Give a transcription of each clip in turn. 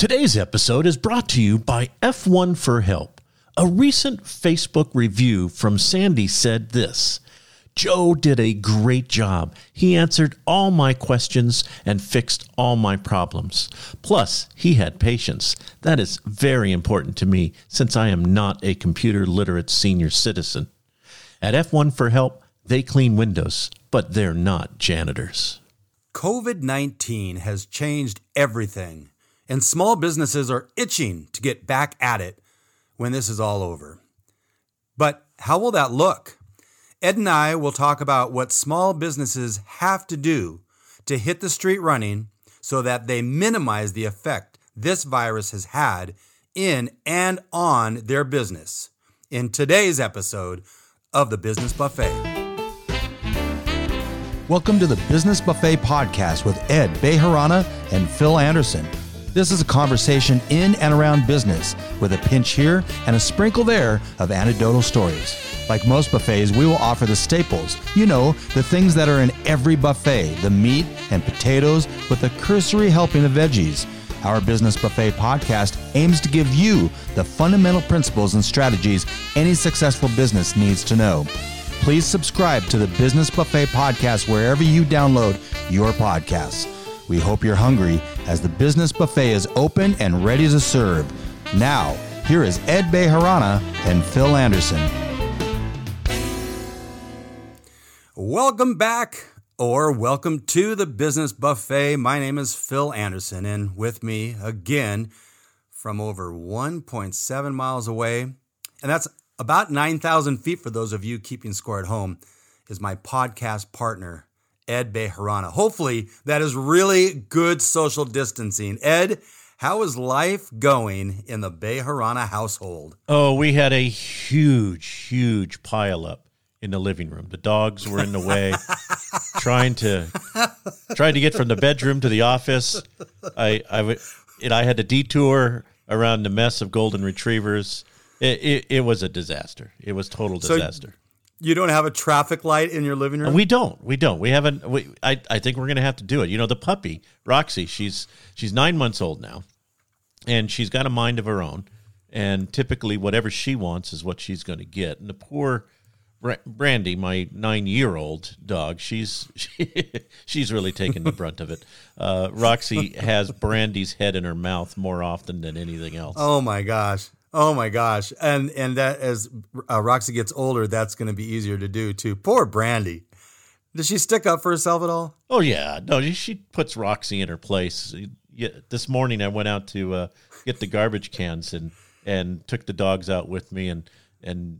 Today's episode is brought to you by F1 for Help. A recent Facebook review from Sandy said this Joe did a great job. He answered all my questions and fixed all my problems. Plus, he had patience. That is very important to me since I am not a computer literate senior citizen. At F1 for Help, they clean windows, but they're not janitors. COVID 19 has changed everything and small businesses are itching to get back at it when this is all over. But how will that look? Ed and I will talk about what small businesses have to do to hit the street running so that they minimize the effect this virus has had in and on their business. In today's episode of the Business Buffet. Welcome to the Business Buffet podcast with Ed Bejarana and Phil Anderson. This is a conversation in and around business with a pinch here and a sprinkle there of anecdotal stories. Like most buffets, we will offer the staples. You know, the things that are in every buffet the meat and potatoes with a cursory helping of veggies. Our Business Buffet podcast aims to give you the fundamental principles and strategies any successful business needs to know. Please subscribe to the Business Buffet podcast wherever you download your podcasts. We hope you're hungry as the business buffet is open and ready to serve. Now, here is Ed Bejarana and Phil Anderson. Welcome back or welcome to the Business Buffet. My name is Phil Anderson, and with me again from over 1.7 miles away, and that's about 9,000 feet for those of you keeping score at home, is my podcast partner, Ed Bejarana. Hopefully, that is really good social distancing. Ed, how is life going in the Bejarana household? Oh, we had a huge, huge pileup in the living room. The dogs were in the way, trying to trying to get from the bedroom to the office. I I would, and I had to detour around the mess of golden retrievers. It, it, it was a disaster. It was total disaster. So you don't have a traffic light in your living room? We don't. We don't. We haven't. We, I, I think we're going to have to do it. You know, the puppy Roxy. She's she's nine months old now, and she's got a mind of her own. And typically, whatever she wants is what she's going to get. And the poor Brandy, my nine-year-old dog, she's she, she's really taking the brunt of it. Uh, Roxy has Brandy's head in her mouth more often than anything else. Oh my gosh! Oh my gosh. And and that as uh, Roxy gets older, that's going to be easier to do too. Poor Brandy. Does she stick up for herself at all? Oh yeah. No, she puts Roxy in her place. Yeah, this morning I went out to uh, get the garbage cans and and took the dogs out with me and and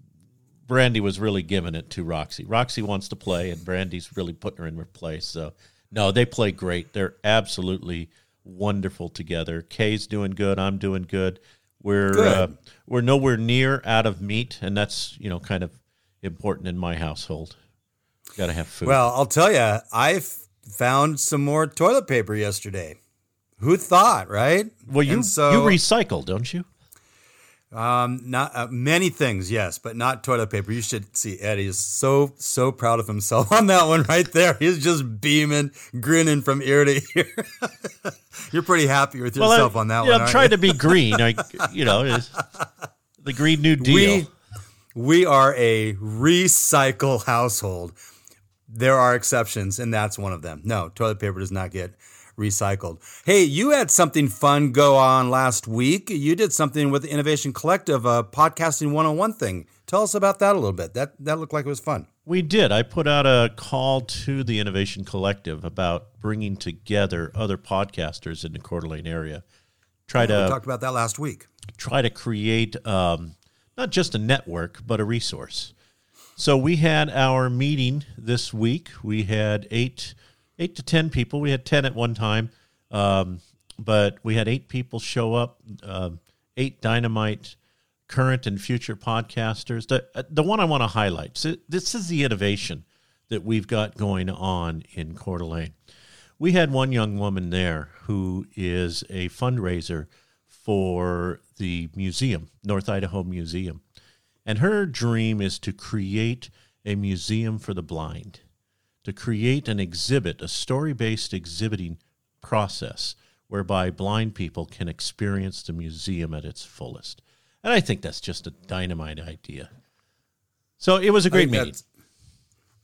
Brandy was really giving it to Roxy. Roxy wants to play and Brandy's really putting her in her place. So no, they play great. They're absolutely wonderful together. Kay's doing good. I'm doing good. We're uh, we're nowhere near out of meat, and that's you know kind of important in my household. Got to have food. Well, I'll tell you, I found some more toilet paper yesterday. Who thought, right? Well, you so, you recycle, don't you? Um, not uh, many things, yes, but not toilet paper. You should see Eddie is so so proud of himself on that one right there. He's just beaming, grinning from ear to ear. You're pretty happy with yourself well, I, on that yeah, one. I'm trying you? to be green. I, you know, the Green New Deal. We, we are a recycle household. There are exceptions, and that's one of them. No, toilet paper does not get recycled. Hey, you had something fun go on last week. You did something with the Innovation Collective, a podcasting 101 thing. Tell us about that a little bit. That that looked like it was fun. We did. I put out a call to the Innovation Collective about bringing together other podcasters in the Coeur d'Alene area. Try yeah, to talk about that last week. Try to create um, not just a network, but a resource. So we had our meeting this week. We had eight eight to ten people. We had ten at one time, um, but we had eight people show up. Uh, eight dynamite current and future podcasters. The uh, the one I want to highlight. So this is the innovation that we've got going on in Coeur d'Alene. We had one young woman there who is a fundraiser for the museum, North Idaho Museum. And her dream is to create a museum for the blind to create an exhibit, a story based exhibiting process whereby blind people can experience the museum at its fullest. And I think that's just a dynamite idea. So it was a great meeting.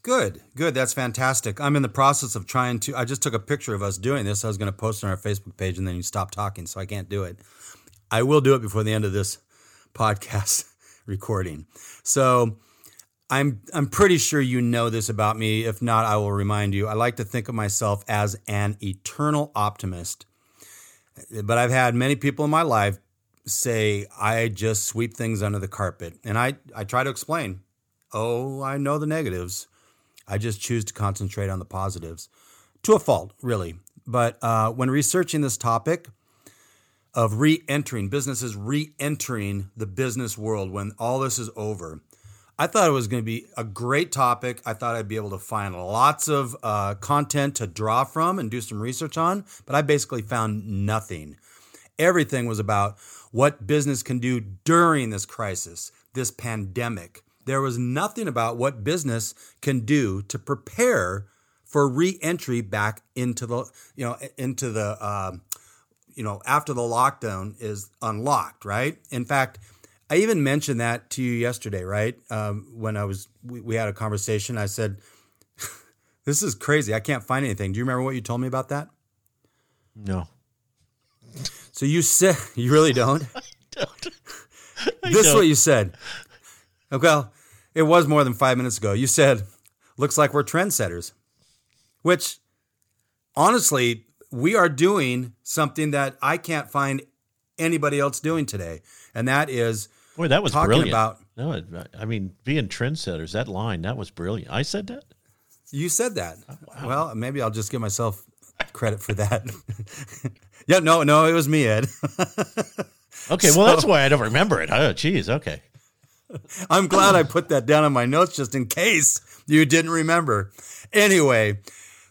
Good, good. That's fantastic. I'm in the process of trying to. I just took a picture of us doing this. I was going to post on our Facebook page, and then you stopped talking, so I can't do it. I will do it before the end of this podcast recording. So I'm I'm pretty sure you know this about me. If not, I will remind you. I like to think of myself as an eternal optimist. But I've had many people in my life say I just sweep things under the carpet. And I, I try to explain, oh, I know the negatives. I just choose to concentrate on the positives to a fault, really. But uh, when researching this topic of re entering, businesses re entering the business world when all this is over, I thought it was going to be a great topic. I thought I'd be able to find lots of uh, content to draw from and do some research on, but I basically found nothing. Everything was about what business can do during this crisis, this pandemic. There was nothing about what business can do to prepare for re-entry back into the you know into the uh, you know after the lockdown is unlocked, right? In fact, I even mentioned that to you yesterday, right? Um, when I was we, we had a conversation, I said, "This is crazy. I can't find anything." Do you remember what you told me about that? No. So you said you really don't. I don't. I this is don't. what you said. Well, it was more than five minutes ago. You said, "Looks like we're trendsetters," which, honestly, we are doing something that I can't find anybody else doing today, and that is Boy, that was talking brilliant. about- no, I mean, being trendsetters, that line, that was brilliant. I said that? You said that. Oh, well, maybe I'll just give myself credit for that. yeah, no, no, it was me, Ed. Okay, well, that's why I don't remember it. Oh, geez, okay. I'm glad I put that down in my notes just in case you didn't remember. Anyway,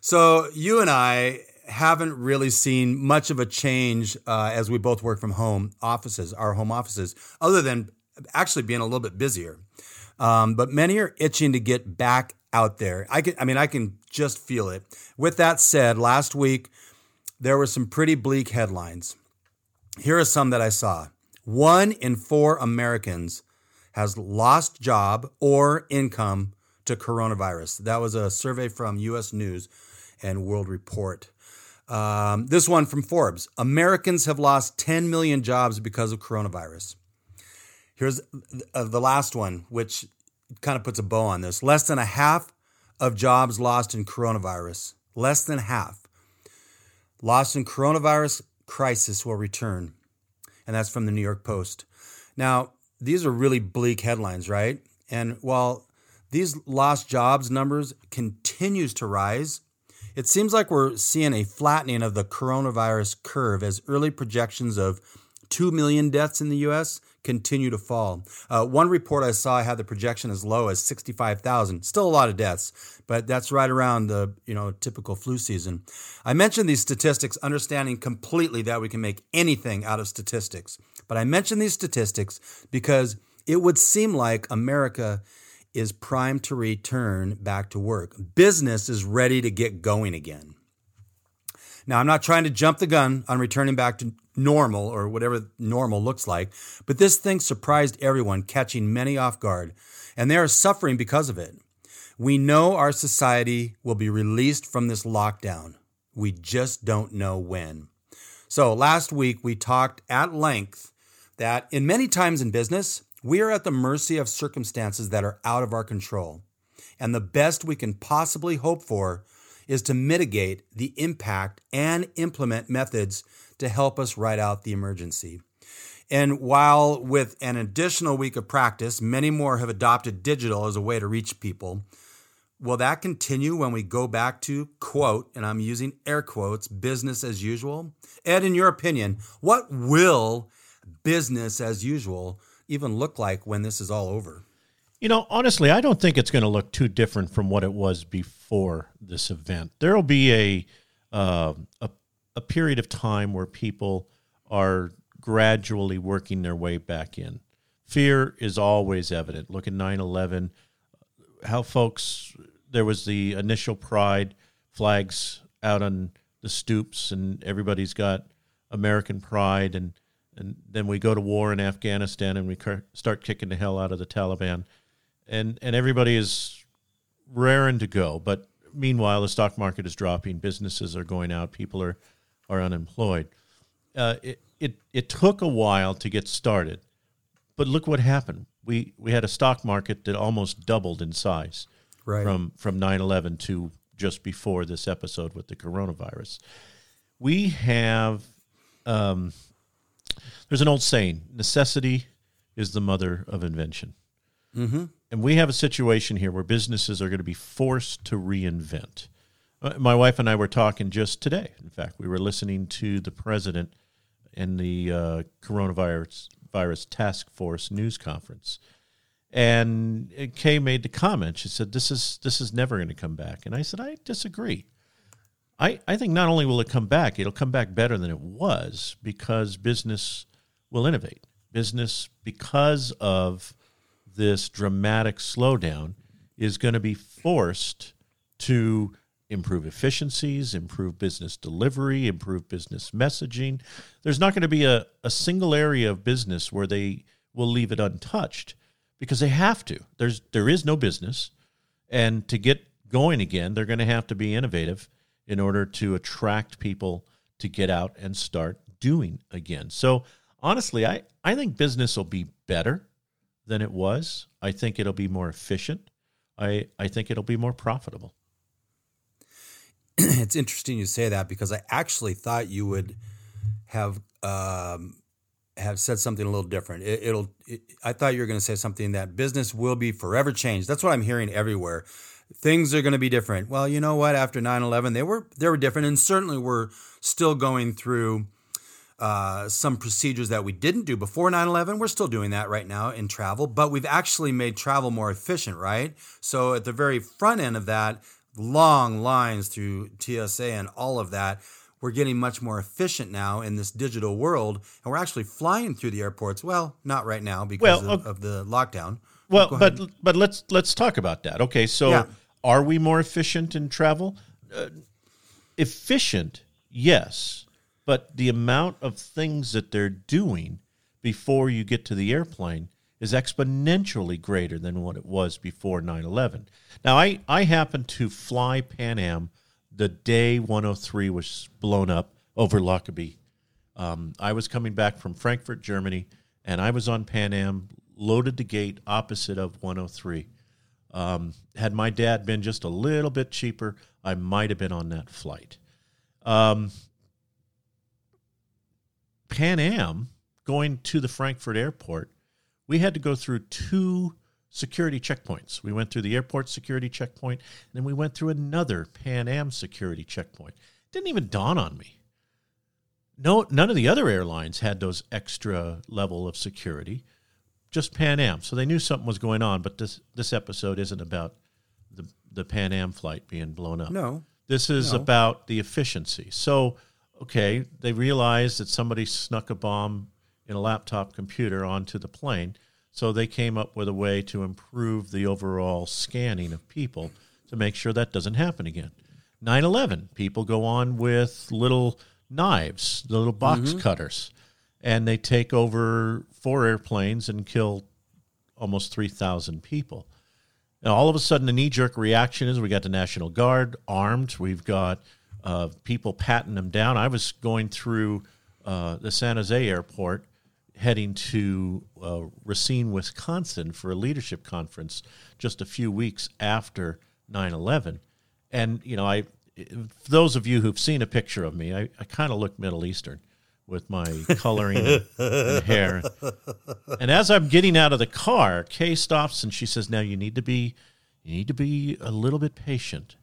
so you and I haven't really seen much of a change uh, as we both work from home offices, our home offices, other than actually being a little bit busier. Um, but many are itching to get back out there. I can, I mean, I can just feel it. With that said, last week there were some pretty bleak headlines. Here are some that I saw. One in four Americans has lost job or income to coronavirus. That was a survey from U.S. News and World Report. Um, this one from Forbes Americans have lost 10 million jobs because of coronavirus. Here's the last one, which kind of puts a bow on this. Less than a half of jobs lost in coronavirus. Less than half. Lost in coronavirus crisis will return. And that's from the New York Post. Now, these are really bleak headlines, right? And while these lost jobs numbers continues to rise, it seems like we're seeing a flattening of the coronavirus curve as early projections of 2 million deaths in the US continue to fall. Uh, one report I saw had the projection as low as 65,000. Still a lot of deaths, but that's right around the, you know, typical flu season. I mentioned these statistics understanding completely that we can make anything out of statistics. But I mention these statistics because it would seem like America is primed to return back to work. Business is ready to get going again. Now, I'm not trying to jump the gun on returning back to normal or whatever normal looks like, but this thing surprised everyone, catching many off guard, and they are suffering because of it. We know our society will be released from this lockdown. We just don't know when. So, last week we talked at length that in many times in business, we are at the mercy of circumstances that are out of our control. And the best we can possibly hope for is to mitigate the impact and implement methods to help us ride out the emergency. And while with an additional week of practice, many more have adopted digital as a way to reach people, will that continue when we go back to, quote, and I'm using air quotes, business as usual? Ed, in your opinion, what will business as usual even look like when this is all over? You know, honestly, I don't think it's going to look too different from what it was before this event. There will be a, uh, a a period of time where people are gradually working their way back in. Fear is always evident. Look at 9/11, how folks there was the initial pride flags out on the stoops and everybody's got American pride, and and then we go to war in Afghanistan, and we start kicking the hell out of the Taliban, and and everybody is raring to go. But meanwhile, the stock market is dropping, businesses are going out, people are are unemployed. Uh, it, it it took a while to get started, but look what happened. We we had a stock market that almost doubled in size right. from from 9/11 to just before this episode with the coronavirus. We have um, there's an old saying: necessity is the mother of invention. Mm-hmm. And we have a situation here where businesses are going to be forced to reinvent. Uh, my wife and I were talking just today. In fact, we were listening to the president in the uh, coronavirus virus task force news conference, and Kay made the comment. She said, "This is this is never going to come back." And I said, "I disagree. I I think not only will it come back, it'll come back better than it was because business will innovate. Business because of this dramatic slowdown is going to be forced to." improve efficiencies, improve business delivery, improve business messaging. There's not going to be a, a single area of business where they will leave it untouched because they have to. There's there is no business. And to get going again, they're going to have to be innovative in order to attract people to get out and start doing again. So honestly, I, I think business will be better than it was. I think it'll be more efficient. I, I think it'll be more profitable. it's interesting you say that because I actually thought you would have um, have said something a little different. It, will it, I thought you were going to say something that business will be forever changed. That's what I'm hearing everywhere. Things are going to be different. Well, you know what? After 9/11, they were they were different, and certainly we're still going through uh, some procedures that we didn't do before 9/11. We're still doing that right now in travel, but we've actually made travel more efficient, right? So at the very front end of that, long lines through TSA and all of that. We're getting much more efficient now in this digital world, and we're actually flying through the airports. Well, not right now because well, of, of, the lockdown. Well, but but let's let's talk about that. Okay, so yeah. are we more efficient in travel? Uh, efficient, yes, but the amount of things that they're doing before you get to the airplane is exponentially greater than what it was before 9/11. Now, I, I happened to fly Pan Am the day 103 was blown up over Lockerbie. Um, I was coming back from Frankfurt, Germany, and I was on Pan Am, loaded the gate opposite of 103. Um, had my dad been just a little bit cheaper, I might have been on that flight. Um, Pan Am going to the Frankfurt airport, we had to go through two security checkpoints. We went through the airport security checkpoint, and then we went through another Pan Am security checkpoint. It didn't even dawn on me. No, none of the other airlines had those extra level of security, just Pan Am. So they knew something was going on. But this this episode isn't about the the Pan Am flight being blown up. No, this is no. about the efficiency. So okay, they realized that somebody snuck a bomb in a laptop computer onto the plane so they came up with a way to improve the overall scanning of people to make sure that doesn't happen again. 9 11, people go on with little knives, the little box mm-hmm. cutters, and they take over four airplanes and kill almost 3,000 people. And all of a sudden, the knee jerk reaction is we got the National Guard armed, we've got uh, people patting them down. I was going through uh, the San Jose airport heading to uh, Racine, Wisconsin for a leadership conference just a few weeks after 9 11. And, you know, I, those of you who've seen a picture of me, I, I kind of look Middle Eastern with my coloring and, and hair. And as I'm getting out of the car, Kay stops and she says, Now you need to be you need to be a little bit patient.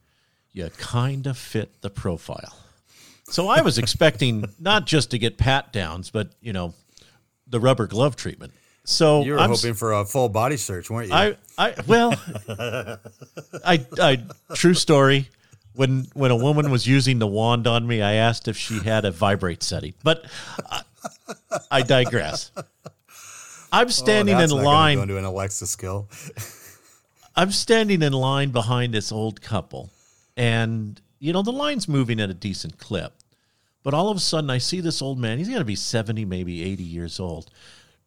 You kind of fit the profile. So I was expecting not just to get pat downs, but you know, the rubber glove treatment. So you were I'm, hoping for a full body search, weren't you? I, I well, I, I, true story. When when a woman was using the wand on me, I asked if she had a vibrate setting, but I, I digress. I'm oh, standing oh, in line. Going to an Alexa skill. I'm standing in line behind this old couple, and you know the line's moving at a decent clip, But all of a sudden, I see this old man. He's got to be 70, maybe 80 years old.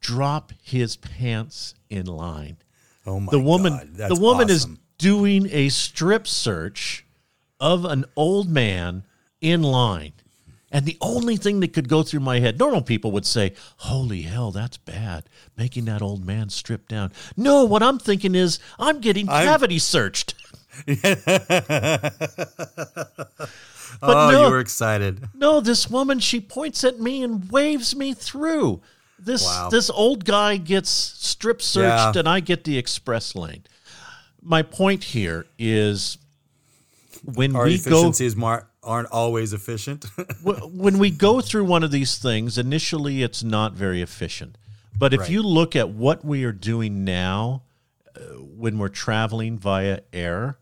Drop his pants in line. Oh my The woman, God, that's the woman is doing a strip search of an old man in line. And the only thing that could go through my head, normal people would say, Holy hell, that's bad. Making that old man strip down. No, what I'm thinking is, I'm getting I'm- cavity searched. But oh, no. you were excited. No, this woman, she points at me and waves me through. This Wow. this old guy gets strip searched Yeah. and I get the express lane. My point here is when Our we go efficiencies mar- aren't always efficient. when we go through one of these things, initially it's not very efficient. But if Right. you look at what we are doing now uh, when we're traveling via air,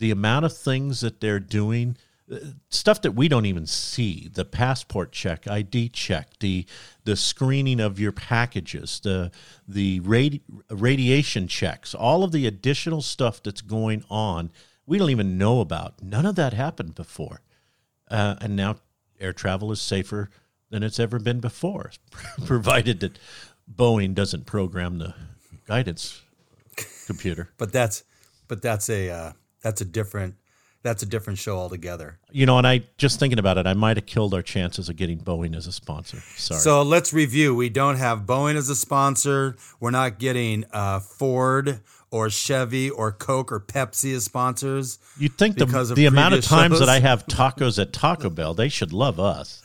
the amount of things that they're doing, uh, stuff that we don't even see, the passport check, ID check, the the screening of your packages, the the radi- radiation checks, all of the additional stuff that's going on, we don't even know about. None of that happened before uh, and now air travel is safer than it's ever been before, provided that Boeing doesn't program the guidance computer. but that's but that's a uh, that's a different that's a different show altogether. You know, and I just thinking about it, I might have killed our chances of getting Boeing as a sponsor. Sorry. So let's review. We don't have Boeing as a sponsor. We're not getting uh, Ford or Chevy or Coke or Pepsi as sponsors. You'd think the, the amount of times shows. that I have tacos at Taco Bell, they should love us.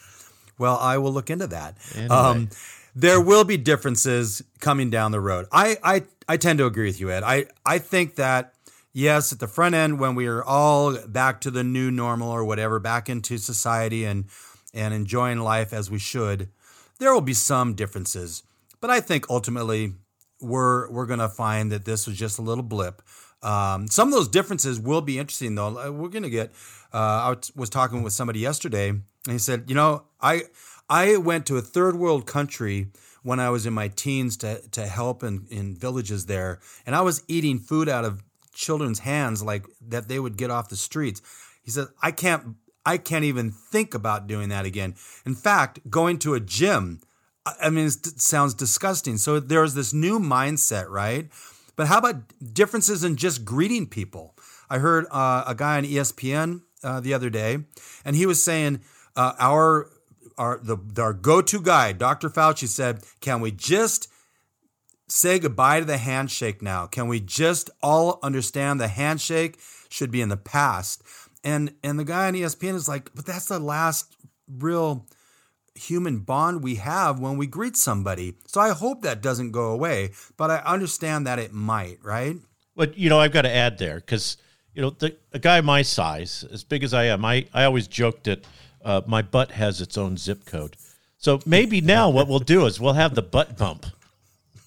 Well, I will look into that. Anyway. Um, there will be differences coming down the road. I, I I tend to agree with you, Ed. I I think that yes, at the front end, when we are all back to the new normal or whatever, back into society and and enjoying life as we should, there will be some differences. But I think ultimately we're we're gonna find that this was just a little blip. Um, some of those differences will be interesting, though. Uh, We're gonna get. Uh, I was- was talking with somebody yesterday, and he said, "You know, I I went to a third world country when I was in my teens to to help in, in villages there, and I was eating food out of children's hands like that they would get off the streets." He said, "I can't." I can't even think about doing that again. In fact, going to a gym, I mean, it sounds disgusting. So there's this new mindset, right? But how about differences in just greeting people? I heard uh, a guy on ESPN uh, the other day, and he was saying uh, our our the our go to guy, Dr. Fauci, said, "Can we just say goodbye to the handshake now? Can we just all understand the handshake should be in the past?" And and the guy on ESPN is like, "But that's the last real." human bond we have when we greet somebody. So I hope that doesn't go away, but I understand that it might, right? But you know, I've got to add there because you know the, a guy my size, as big as I am, I I always joked that uh, my butt has its own zip code. So maybe now what we'll do is we'll have the butt bump.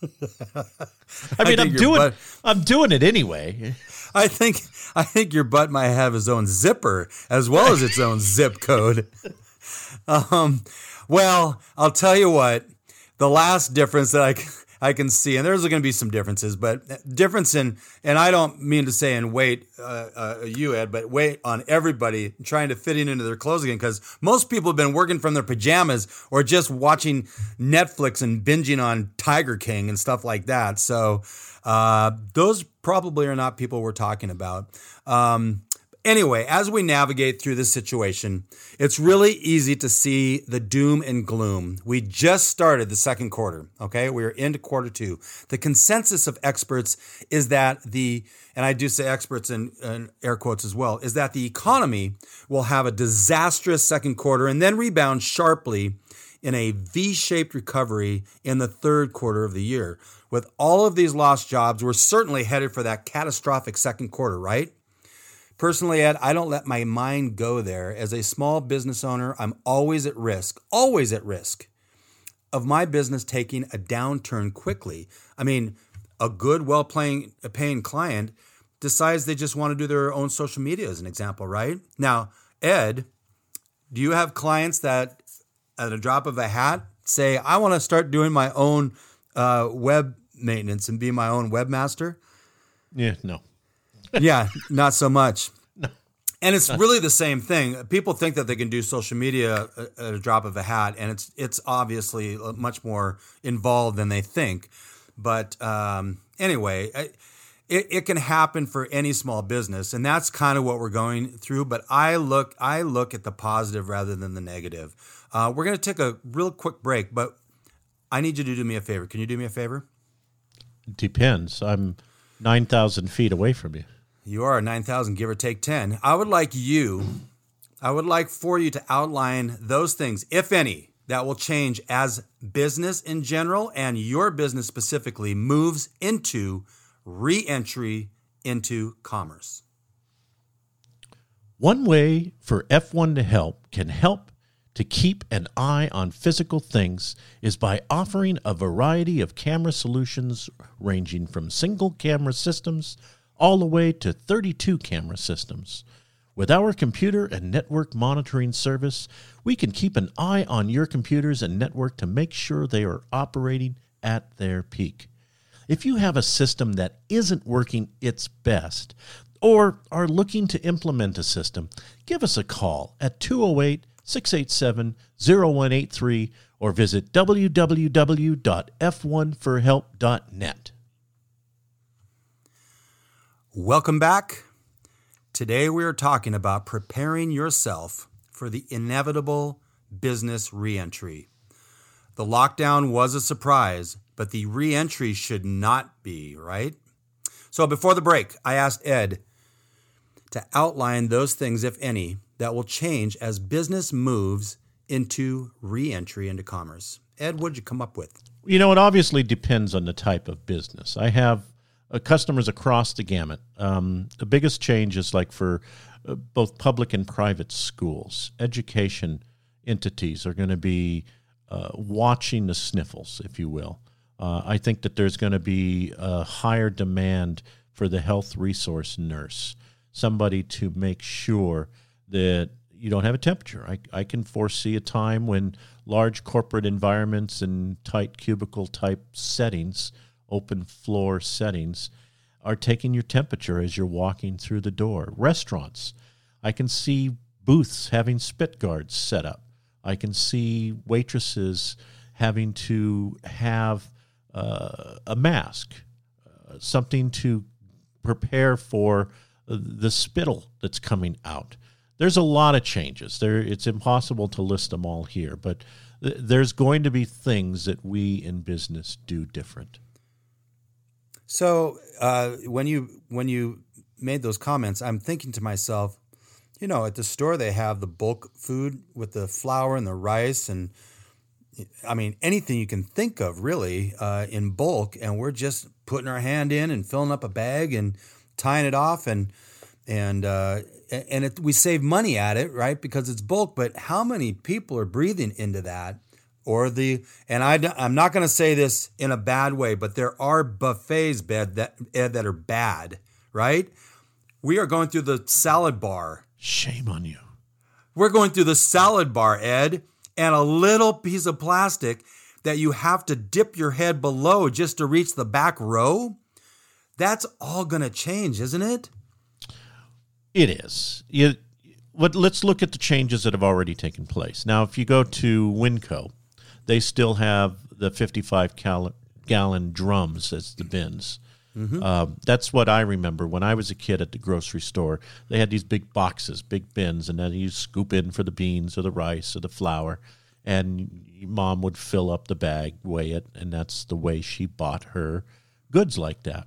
I mean, think I'm doing butt- I'm doing it anyway. I think I think your butt might have its own zipper as well as its own zip code. Um, well, I'll tell you what. The last difference that I I can see, and there's going to be some differences, but difference in, and I don't mean to say in weight, uh, uh, you Ed, but weight on everybody trying to fit in into their clothes again, because most people have been working from their pajamas or just watching Netflix and binging on Tiger King and stuff like that. So uh, those probably are not people we're talking about. Um, Anyway, as we navigate through this situation, it's really easy to see the doom and gloom. We just started the second quarter, okay? We are into quarter two. The consensus of experts is that the, and I do say experts in, in air quotes as well, is that the economy will have a disastrous second quarter and then rebound sharply in a V shaped recovery in the third quarter of the year. With all of these lost jobs, we're certainly headed for that catastrophic second quarter, right? Personally, Ed, I don't let my mind go there. As a small business owner, I'm always at risk, always at risk of my business taking a downturn quickly. I mean, a good, well paying, paying client decides they just want to do their own social media, as an example, right? Now, Ed, do you have clients that at a drop of a hat say, I want to start doing my own uh, web maintenance and be my own webmaster? Yeah, no. yeah, not so much. And it's really the same thing. People think that they can do social media at a drop of a hat, and it's it's obviously much more involved than they think. But um, anyway, it, it can happen for any small business, and that's kind of what we're going through. But I look I look at the positive rather than the negative. Uh, we're going to take a real quick break, but I need you to do me a favor. Can you do me a favor? Depends. I'm nine thousand feet away from you. You are 9,000, give or take 10. I would like you, I would like for you to outline those things, if any, that will change as business in general and your business specifically moves into re entry into commerce. One way for F1 to help can help to keep an eye on physical things is by offering a variety of camera solutions ranging from single camera systems all the way to 32 camera systems. With our computer and network monitoring service, we can keep an eye on your computers and network to make sure they are operating at their peak. If you have a system that isn't working its best, or are looking to implement a system, give us a call at 208 687 0183 or visit www.f1forhelp.net. Welcome back. Today we are talking about preparing yourself for the inevitable business reentry. The lockdown was a surprise, but the reentry should not be, right? So before the break, I asked Ed to outline those things, if any, that will change as business moves into reentry into commerce. Ed, what did you come up with? You know, it obviously depends on the type of business. I have uh, customers across the gamut. Um, the biggest change is like for uh, both public and private schools, education entities are going to be uh, watching the sniffles, if you will. Uh, I think that there's going to be a higher demand for the health resource nurse, somebody to make sure that you don't have a temperature. I, I can foresee a time when large corporate environments and tight cubicle type settings open floor settings are taking your temperature as you're walking through the door. Restaurants, I can see booths having spit guards set up. I can see waitresses having to have uh, a mask, uh, something to prepare for the spittle that's coming out. There's a lot of changes. There, it's impossible to list them all here, but th- there's going to be things that we in business do different. So uh, when you when you made those comments, I'm thinking to myself, you know, at the store they have the bulk food with the flour and the rice and I mean anything you can think of really uh, in bulk, and we're just putting our hand in and filling up a bag and tying it off and and uh, and it, we save money at it, right? Because it's bulk. But how many people are breathing into that? Or the and I I'm not going to say this in a bad way, but there are buffets bed that that are bad, right? We are going through the salad bar. Shame on you. We're going through the salad bar, Ed, and a little piece of plastic that you have to dip your head below just to reach the back row. That's all going to change, isn't it? It is. You, what, let's look at the changes that have already taken place. Now, if you go to Winco, they still have the 55 cal- gallon drums as the bins. Mm-hmm. Uh, that's what I remember when I was a kid at the grocery store. They had these big boxes, big bins, and then you scoop in for the beans or the rice or the flour, and mom would fill up the bag, weigh it, and that's the way she bought her goods like that.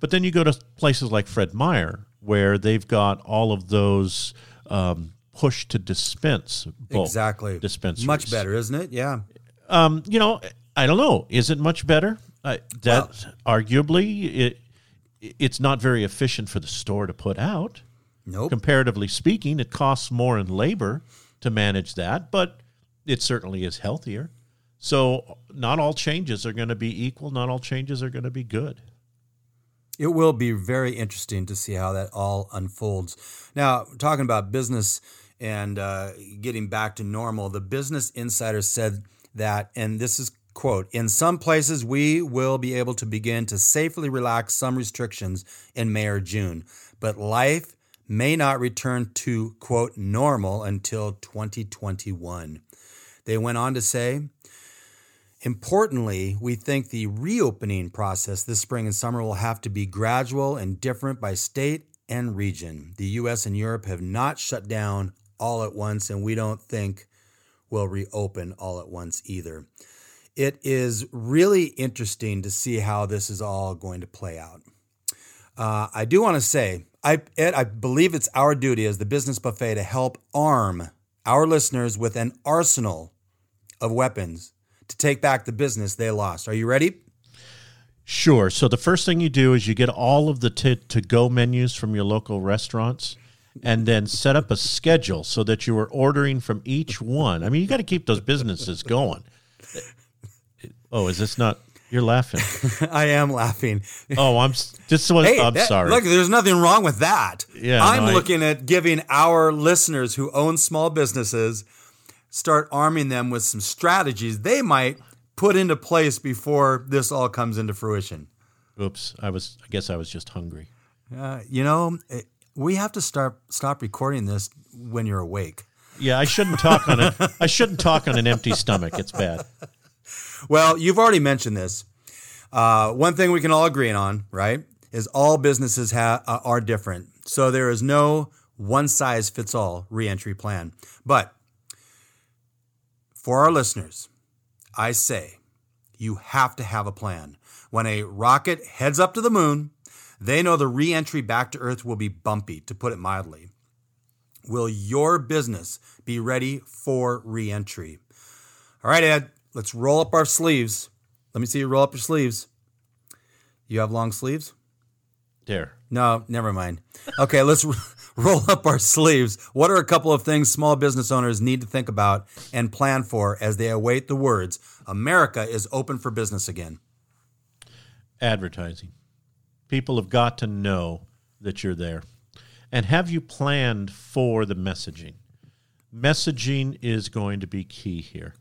But then you go to places like Fred Meyer, where they've got all of those um, push to dispense bulk exactly dispensaries. Much better, isn't it? Yeah. Um, you know, I don't know. Is it much better? Uh, that well, arguably it it's not very efficient for the store to put out. Nope. Comparatively speaking, it costs more in labor to manage that, but it certainly is healthier. So not all changes are going to be equal. Not all changes are going to be good. It will be very interesting to see how that all unfolds. Now, talking about business and uh, getting back to normal, the Business Insider said that, and this is quote, in some places we will be able to begin to safely relax some restrictions in May or June, but life may not return to, quote, normal until 2021. They went on to say, Importantly, we think the reopening process this spring and summer will have to be gradual and different by state and region. The US and Europe have not shut down all at once, and we don't think will reopen all at once either. It is really interesting to see how this is all going to play out. Uh, I do want to say, I, Ed, I believe it's our duty as the Business Buffet to help arm our listeners with an arsenal of weapons to take back the business they lost. Are you ready? Sure. So the first thing you do is you get all of the to go menus from your local restaurants and then set up a schedule so that you were ordering from each one. I mean, you got to keep those businesses going. Oh, is this not? You're laughing. I am laughing. Oh, I'm just. Was, hey, I'm that, sorry. Look, there's nothing wrong with that. Yeah, I'm no, I- looking at giving our listeners who own small businesses start arming them with some strategies they might put into place before this all comes into fruition. Oops. I was. I guess I was just hungry. Uh, you know, we have to start stop recording this when you're awake. Yeah, I shouldn't talk on a. I shouldn't talk on an empty stomach. It's bad. Well, you've already mentioned this. Uh, one thing we can all agree on, right, is all businesses ha- uh, are different. So there is no one size fits all reentry plan. But for our listeners, I say you have to have a plan. When a rocket heads up to the moon, they know the reentry back to Earth will be bumpy, to put it mildly. Will your business be ready for reentry? All right, Ed, let's roll up our sleeves. Let me see you roll up your sleeves. You have long sleeves? There. No, never mind. Okay, let's roll up our sleeves. What are a couple of things small business owners need to think about and plan for as they await the words America is open for business again? advertising. People have got to know that you're there. And have you planned for the messaging? Messaging is going to be key here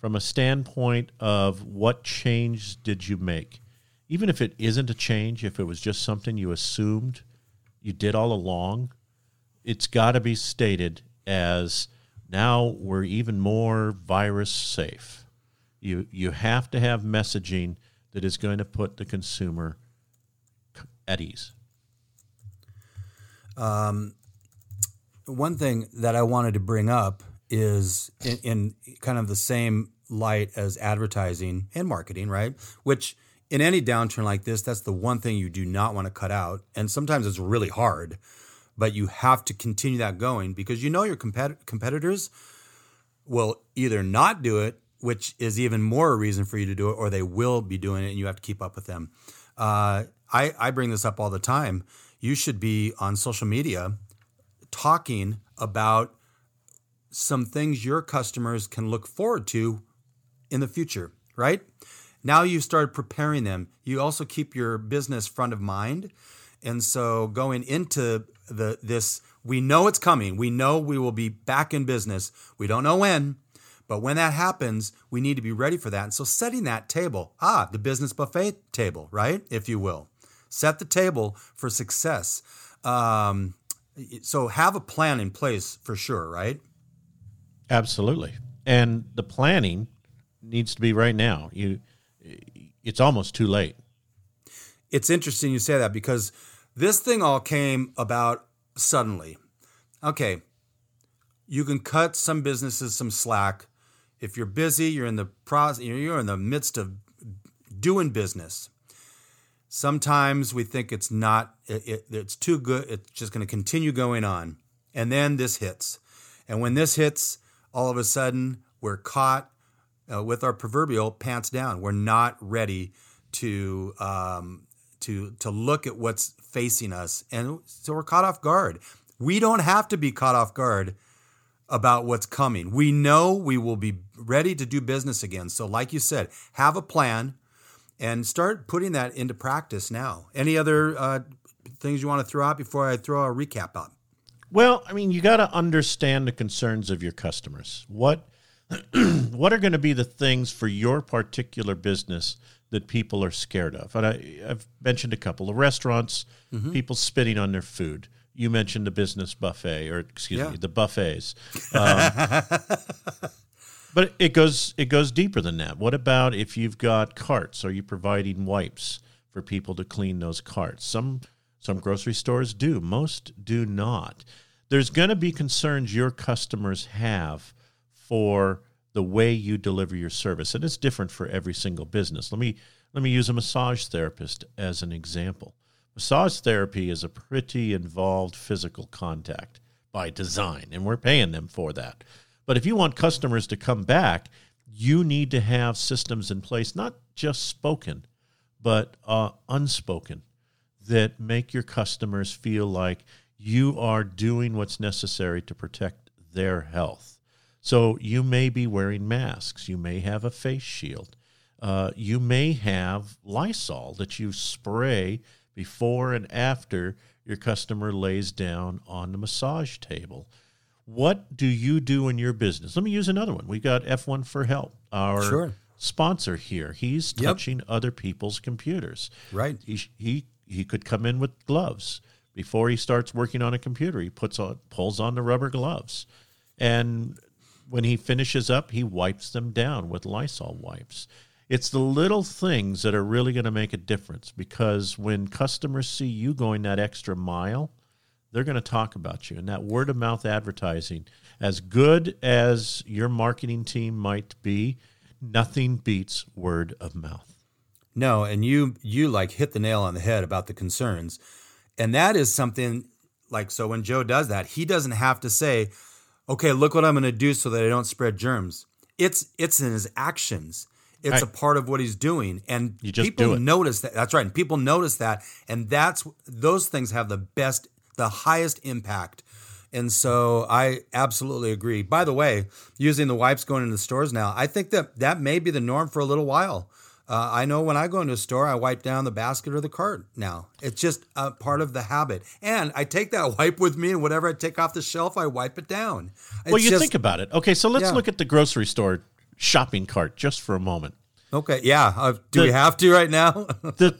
from a standpoint of what change did you make? Even if it isn't a change, if it was just something you assumed you did all along, it's got to be stated as now we're even more virus safe. You you have to have messaging that is going to put the consumer at ease. Um, one thing that I wanted to bring up is in, in kind of the same light as advertising and marketing, right? Which in any downturn like this, that's the one thing you do not want to cut out. And sometimes it's really hard, but you have to continue that going because you know your compet- competitors will either not do it, which is even more a reason for you to do it, or they will be doing it and you have to keep up with them. Uh, I, I bring this up all the time. You should be on social media talking about some things your customers can look forward to in the future, right? Now you start preparing them. You also keep your business front of mind. And so going into the this we know it's coming. We know we will be back in business. We don't know when, but when that happens, we need to be ready for that. And so setting that table, ah, the business buffet table, right? If you will. Set the table for success. Um, so have a plan in place for sure, right? Absolutely. And the planning needs to be right now. You it's almost too late. It's interesting you say that because this thing all came about suddenly. Okay, you can cut some businesses some slack. If you're busy, you're in the process, you're in the midst of doing business. Sometimes we think it's not, it, it, it's too good, it's just going to continue going on. And then this hits. And when this hits, all of a sudden we're caught uh, with our proverbial pants down. We're not ready to um, to to look at what's facing us, and so we're caught off guard. We don't have to be caught off guard about what's coming. We know we will be ready to do business again. So, like you said, have a plan and start putting that into practice now. Any other uh, things you want to throw out before I throw a recap out? Well, I mean, you got to understand the concerns of your customers. What what are going to be the things for your particular business that people are scared of? And I, I've mentioned a couple of restaurants, people spitting on their food. you mentioned the business buffet, or excuse Yeah. me, the buffets. Um, but it goes it goes deeper than that. What about if you've got carts? Are you providing wipes for people to clean those carts? Some some grocery stores do. Most do not. There's going to be concerns your customers have for the way you deliver your service, and it's different for every single business. Let me let me use a massage therapist as an example. Massage therapy is a pretty involved physical contact by design, and we're paying them for that. But if you want customers to come back, you need to have systems in place, not just spoken, but uh, unspoken, that make your customers feel like you are doing what's necessary to protect their health. So you may be wearing masks, you may have a face shield, uh, you may have Lysol that you spray before and after your customer lays down on the massage table. What do you do in your business? Let me use another one. We got F1 for Help, our Sure. sponsor here. He's Yep. touching other people's computers. Right. He, he he could come in with gloves before he starts working on a computer. He puts on pulls on the rubber gloves, and when he finishes up, he wipes them down with Lysol wipes. It's the little things that are really going to make a difference because when customers see you going that extra mile, they're going to talk about you. And that word of mouth advertising, as good as your marketing team might be, nothing beats word of mouth. No, and you you like hit the nail on the head about the concerns. And that is something like so when Joe does that, he doesn't have to say, "Okay, look what I'm going to do so that I don't spread germs." It's it's in his actions. It's Right. a part of what he's doing and You just people do it. notice that. That's right. And people notice that and that's those things have the best the highest impact. And so I absolutely agree. By the way, using the wipes going into the stores now, I think that that may be the norm for a little while. Uh, I know when I go into a store, I wipe down the basket or the cart now. It's just a part of the habit. And I take that wipe with me, and whatever I take off the shelf, I wipe it down. well, you just- think about it. Okay, so let's Yeah. look at the grocery store shopping cart just for a moment. Okay, yeah. Uh, do we have to right now? The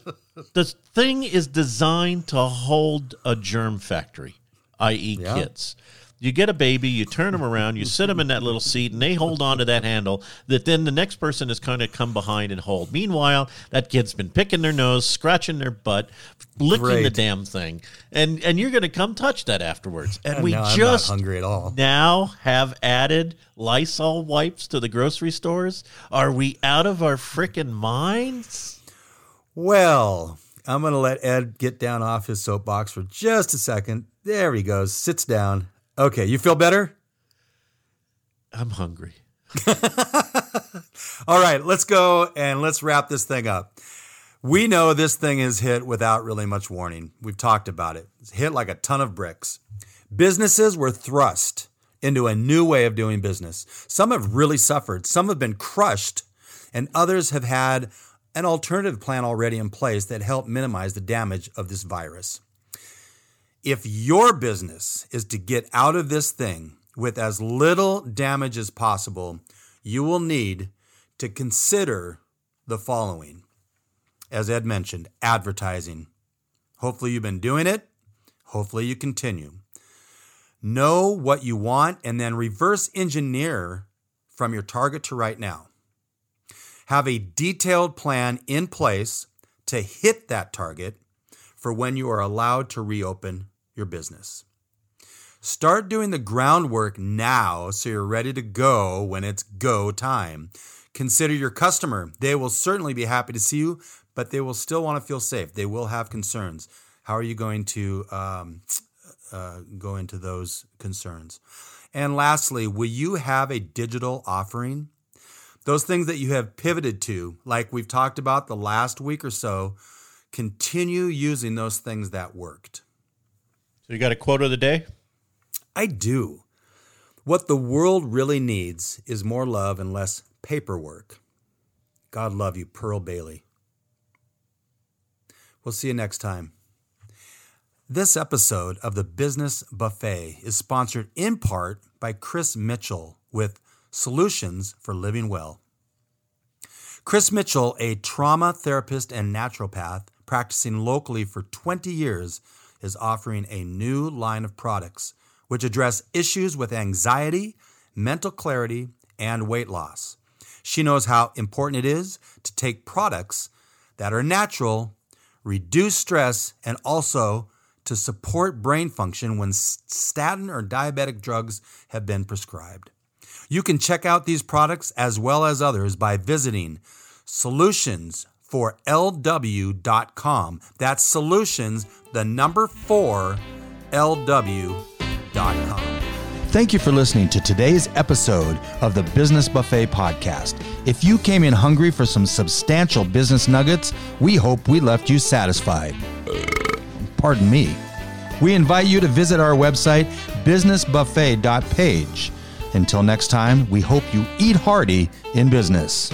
the thing is designed to hold a germ factory, i.e., Yeah. kids. You get a baby, you turn them around, you sit them in that little seat, and they hold on to that handle that then the next person is kind of come behind and hold. Meanwhile, that kid's been picking their nose, scratching their butt, licking the damn thing, and and you're going to come touch that afterwards. And uh, we no, just not hungry at all. now have added Lysol wipes to the grocery stores. Are we out of our freaking minds? Well, I'm going to let Ed get down off his soapbox for just a second. There he goes. Sits down. Okay, you feel better? I'm hungry. All right, let's go and let's wrap this thing up. We know this thing is hit without really much warning. We've talked about it. It's hit like a ton of bricks. Businesses were thrust into a new way of doing business. Some have really suffered, some have been crushed, and others have had an alternative plan already in place that helped minimize the damage of this virus. If your business is to get out of this thing with as little damage as possible, you will need to consider the following. As Ed mentioned, advertising. Hopefully, you've been doing it. Hopefully, you continue. Know what you want and then reverse engineer from your target to right now. Have a detailed plan in place to hit that target for when you are allowed to reopen your business. Start doing the groundwork now so you're ready to go when it's go time. Consider your customer. They will certainly be happy to see you, but they will still want to feel safe. They will have concerns. How are you going to um, uh, go into those concerns? And lastly, will you have a digital offering? Those things that you have pivoted to, like we've talked about the last week or so, continue using those things that worked. So you got a quote of the day? I do. What the world really needs is more love and less paperwork. God love you, Pearl Bailey. We'll see you next time. This episode of the Business Buffet is sponsored in part by Chris Mitchell with Solutions for Living Well. Chris Mitchell, a trauma therapist and naturopath practicing locally for 20 years, is offering a new line of products which address issues with anxiety, mental clarity, and weight loss. She knows how important it is to take products that are natural, reduce stress, and also to support brain function when statin or diabetic drugs have been prescribed. You can check out these products as well as others by visiting solutionsforlw.com. That's solutions, the number four, lw.com. Thank you for listening to today's episode of the Business Buffet Podcast. If you came in hungry for some substantial business nuggets, we hope we left you satisfied. Pardon me. We invite you to visit our website, businessbuffet.page. Until next time, we hope you eat hearty in business.